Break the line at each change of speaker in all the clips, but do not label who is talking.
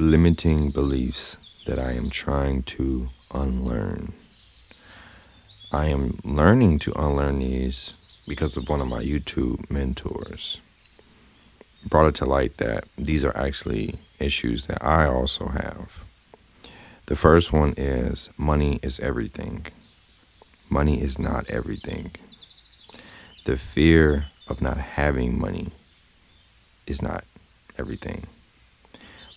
limiting beliefs that I am trying to unlearn. I am learning to unlearn these because of one of my YouTube mentors. Brought it to light that these are actually issues that I also have. The first one is money is everything. Money is not everything. The fear of not having money is not everything.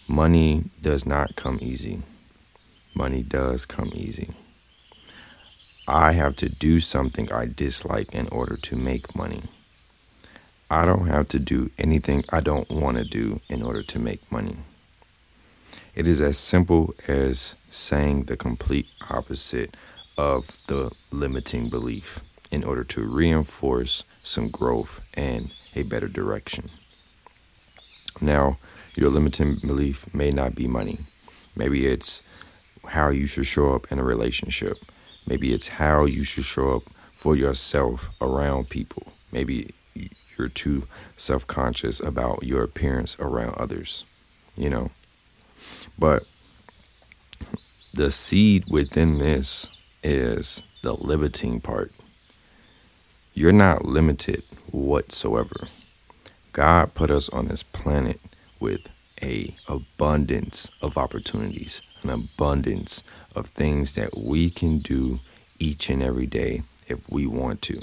Money does not come easy. Money does come easy. I have to do something I dislike in order to make money. I don't have to do anything I don't want to do in order to make money. It is as simple as saying the complete opposite of the limiting belief in order to reinforce some growth and a better direction. Now, your limiting belief may not be money. Maybe it's how you should show up in a relationship. Maybe it's how you should show up for yourself around people. Maybe you're too self conscious about your appearance around others, you know. But the seed within this is the limiting part. You're not limited whatsoever. God put us on this planet with a abundance of opportunities, an abundance of things that we can do each and every day if we want to.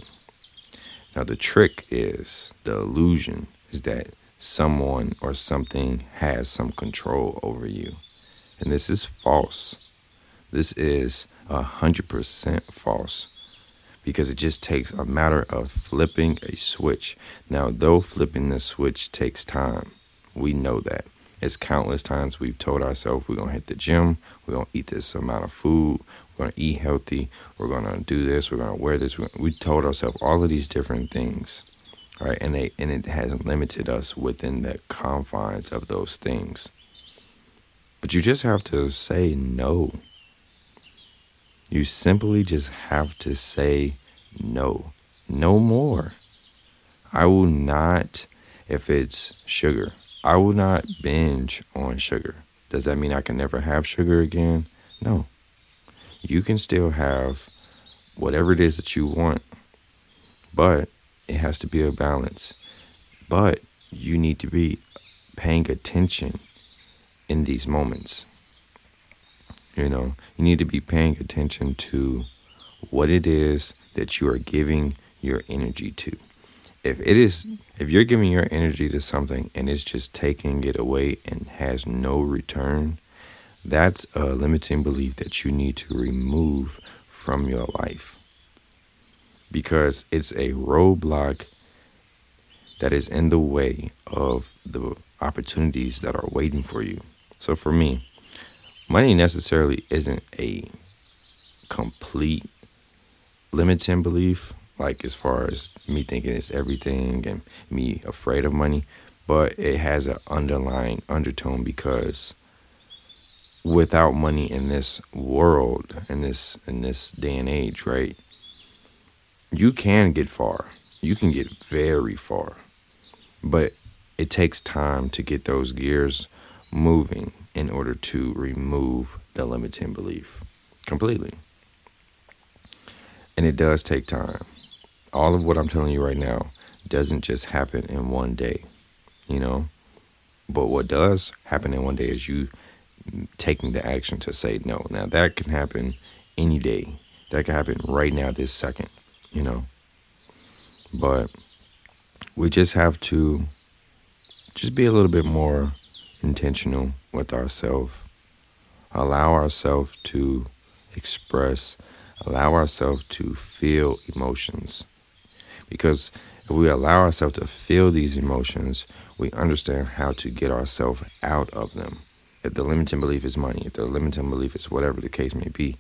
Now the trick is the illusion is that someone or something has some control over you. And this is false. This is a hundred percent false because it just takes a matter of flipping a switch. Now, though flipping the switch takes time, we know that. It's countless times we've told ourselves we're gonna hit the gym, we're gonna eat this amount of food, we're gonna eat healthy, we're gonna do this, we're gonna wear this. We told ourselves all of these different things right? And they and it has limited us within the confines of those things. But you just have to say no. You simply just have to say no. No more. I will not if it's sugar. I will not binge on sugar. Does that mean I can never have sugar again? No. You can still have whatever it is that you want, but it has to be a balance. But you need to be paying attention in these moments. You know, you need to be paying attention to what it is that you are giving your energy to. If it is, if you're giving your energy to something and it's just taking it away and has no return, that's a limiting belief that you need to remove from your life because it's a roadblock that is in the way of the opportunities that are waiting for you. So for me, money necessarily isn't a complete limiting belief, like as far as me thinking it's everything and me afraid of money, but it has an underlying undertone because without money in this world, in this in this day and age, right? you can get far. You can get very far. But it takes time to get those gears moving in order to remove the limiting belief completely. And it does take time. All of what I'm telling you right now doesn't just happen in one day, you know? But what does happen in one day is you taking the action to say no. Now, that can happen any day. That can happen right now, this second you know. But we just have to just be a little bit more intentional with ourselves. Allow ourselves to express, allow ourselves to feel emotions. Because if we allow ourselves to feel these emotions, we understand how to get ourselves out of them. If the limiting belief is money, if the limiting belief is whatever the case may be,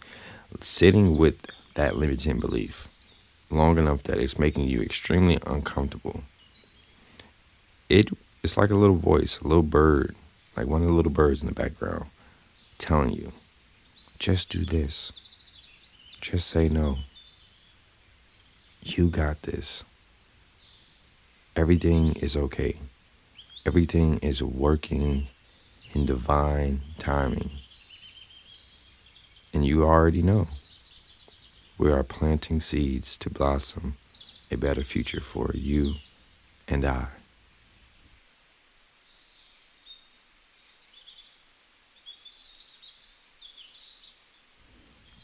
sitting with that limiting belief long enough that it's making you extremely uncomfortable, it it's like a little voice, a little bird, like one of the little birds in the background, telling you, just do this. Just say no. You got this. Everything is okay. Everything is working in divine timing. And you already know we are planting seeds to blossom a better future for you and I.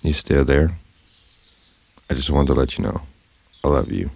You still there? I just wanted to let you know I love you.